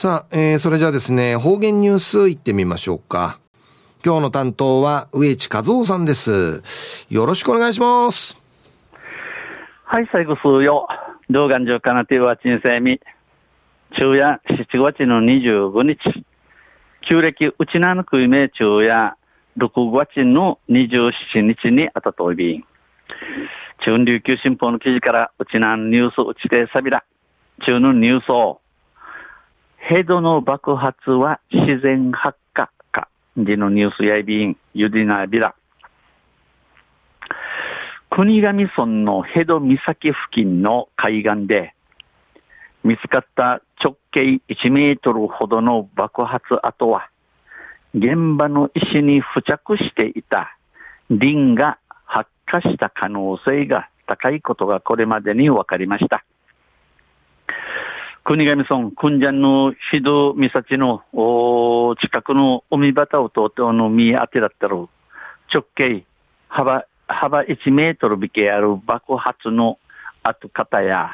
さあ、えー、それじゃあですね、方言ニュースいってみましょうか。今日の担当は植地和夫さんです。よろしくお願いします。はい、最後数よ。動画上かなては鎮静み。昼夜7月の25日。旧暦うちなのくいめ昼夜6月の27日にあたといびん。中琉球新報の記事からうちなニュースうちでさびら。中のニュースを。ヘドの爆発は自然発火か。でのニュースやいびん。ゆでなびら。国頭村のヘド岬付近の海岸で、見つかった直径1メートルほどの爆発跡は、現場の石に付着していたリンが発火した可能性が高いことがこれまでに分かりました。国頭村、君山の非道岬の近くの海端を通っての見当てだったら、直径幅幅1メートル引けある爆発の跡方や、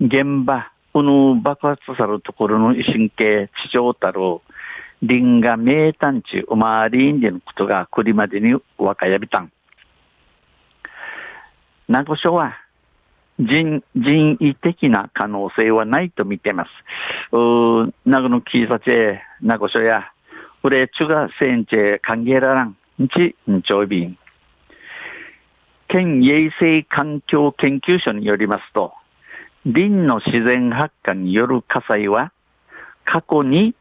現場、この爆発されるところの神経、地上たる、林が名探知、おまわりんでのことがこれまでに若やびたん。名護署は、人、人為的な可能性はないと見てます。う名護の警察へ、名護署や、これ、中が戦地歓迎ららん、ち、んちょいびん。県衛生環境研究所によりますと、林の自然発火による火災は、過去に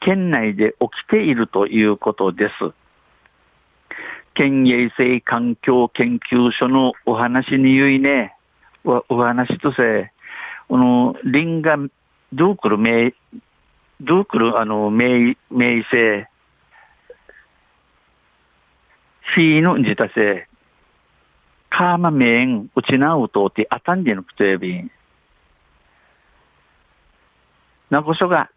県内で起きているということです。県衛生環境研究所のお話に言いね、お話とせ、この林がどうくる名、どうくるあの名、名声、フィーの自他性、カーマメン、うちなうとてあたんでのくとやびん。なこそが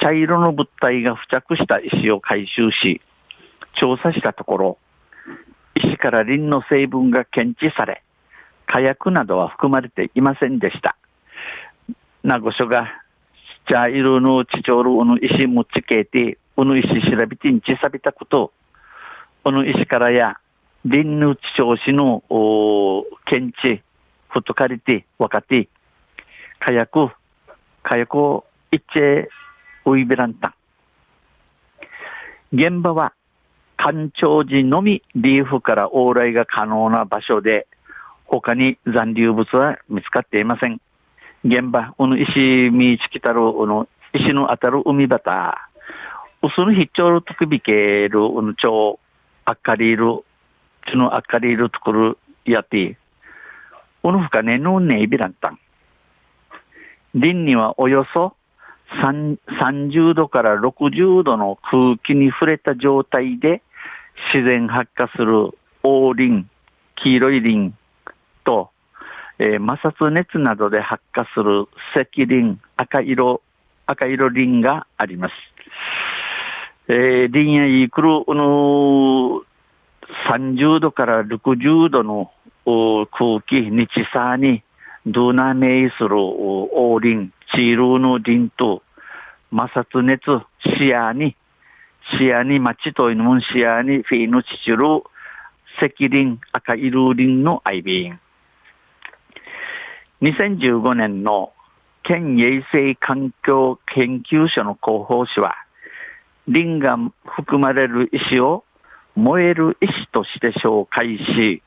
茶色の物体が付着した石を回収し、調査したところ、石からリンの成分が検知され、火薬などは含まれていませんでした。なこそが茶色の地上の石持ちけて、この石調べてんちさびたこと、この石からや林の地調子の検知、ふとかりて、わかって、火薬、火薬を一致ウイベランタ現場は、干潮時のみリーフから往来が可能な場所で、他に残留物は見つかっていません。現場、この石見つきたる、この石の当たる海端、薄の必聴る特びける、この超、あっかりる、ちのあっかりるところやって、この深ねのねいびらんたん。林にはおよそ30度から60度の空気に触れた状態で自然発火する黄林、黄色い林と、えー、摩擦熱などで発火する赤林、赤色、赤色林があります。えー、林やいくる、の30度から60度の空気、日差に、ドゥナメイする黄林、チールの林と、摩擦熱、視野に、視野に、町というも視野に、フィーのチチル、赤林、赤色林のアイビーン。2015年の県衛生環境研究所の広報誌は、林が含まれる石を燃える石として紹介し、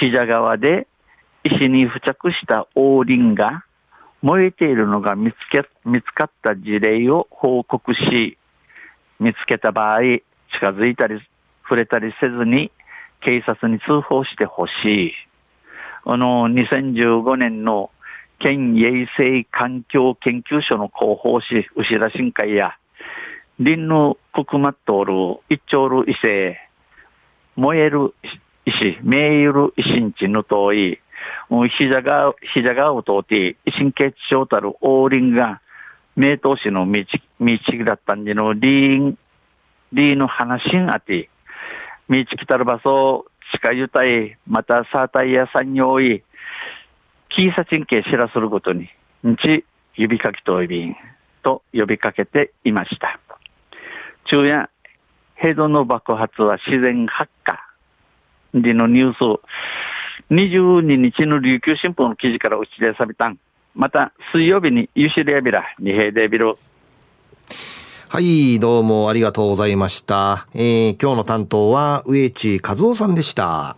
膝川で石に付着した黄林が燃えているのが見つけ、見つかった事例を報告し、見つけた場合、近づいたり、触れたりせずに警察に通報してほしい。あの、2015年の県衛生環境研究所の広報誌、牛田新会や、林の国マットール、一丁る異性、燃える石、燃える石んちの遠い、膝が、膝がを通って、神経症たる王林が、名刀市の道、道だったんでの、リーン、リーの話んあて、道来たる場所、近ゆたい、またサータイヤ産業い、キーサチンケ知らすることに、んち、指かきといびん。と呼びかけていました。昼夜、ヘドの爆発は自然発火でのニュース、22日の琉球新報の記事から打ち出されたん。また、水曜日にユシレアビラ、二平デビル。はい、どうもありがとうございました。えー、今日の担当は、植地和夫さんでした。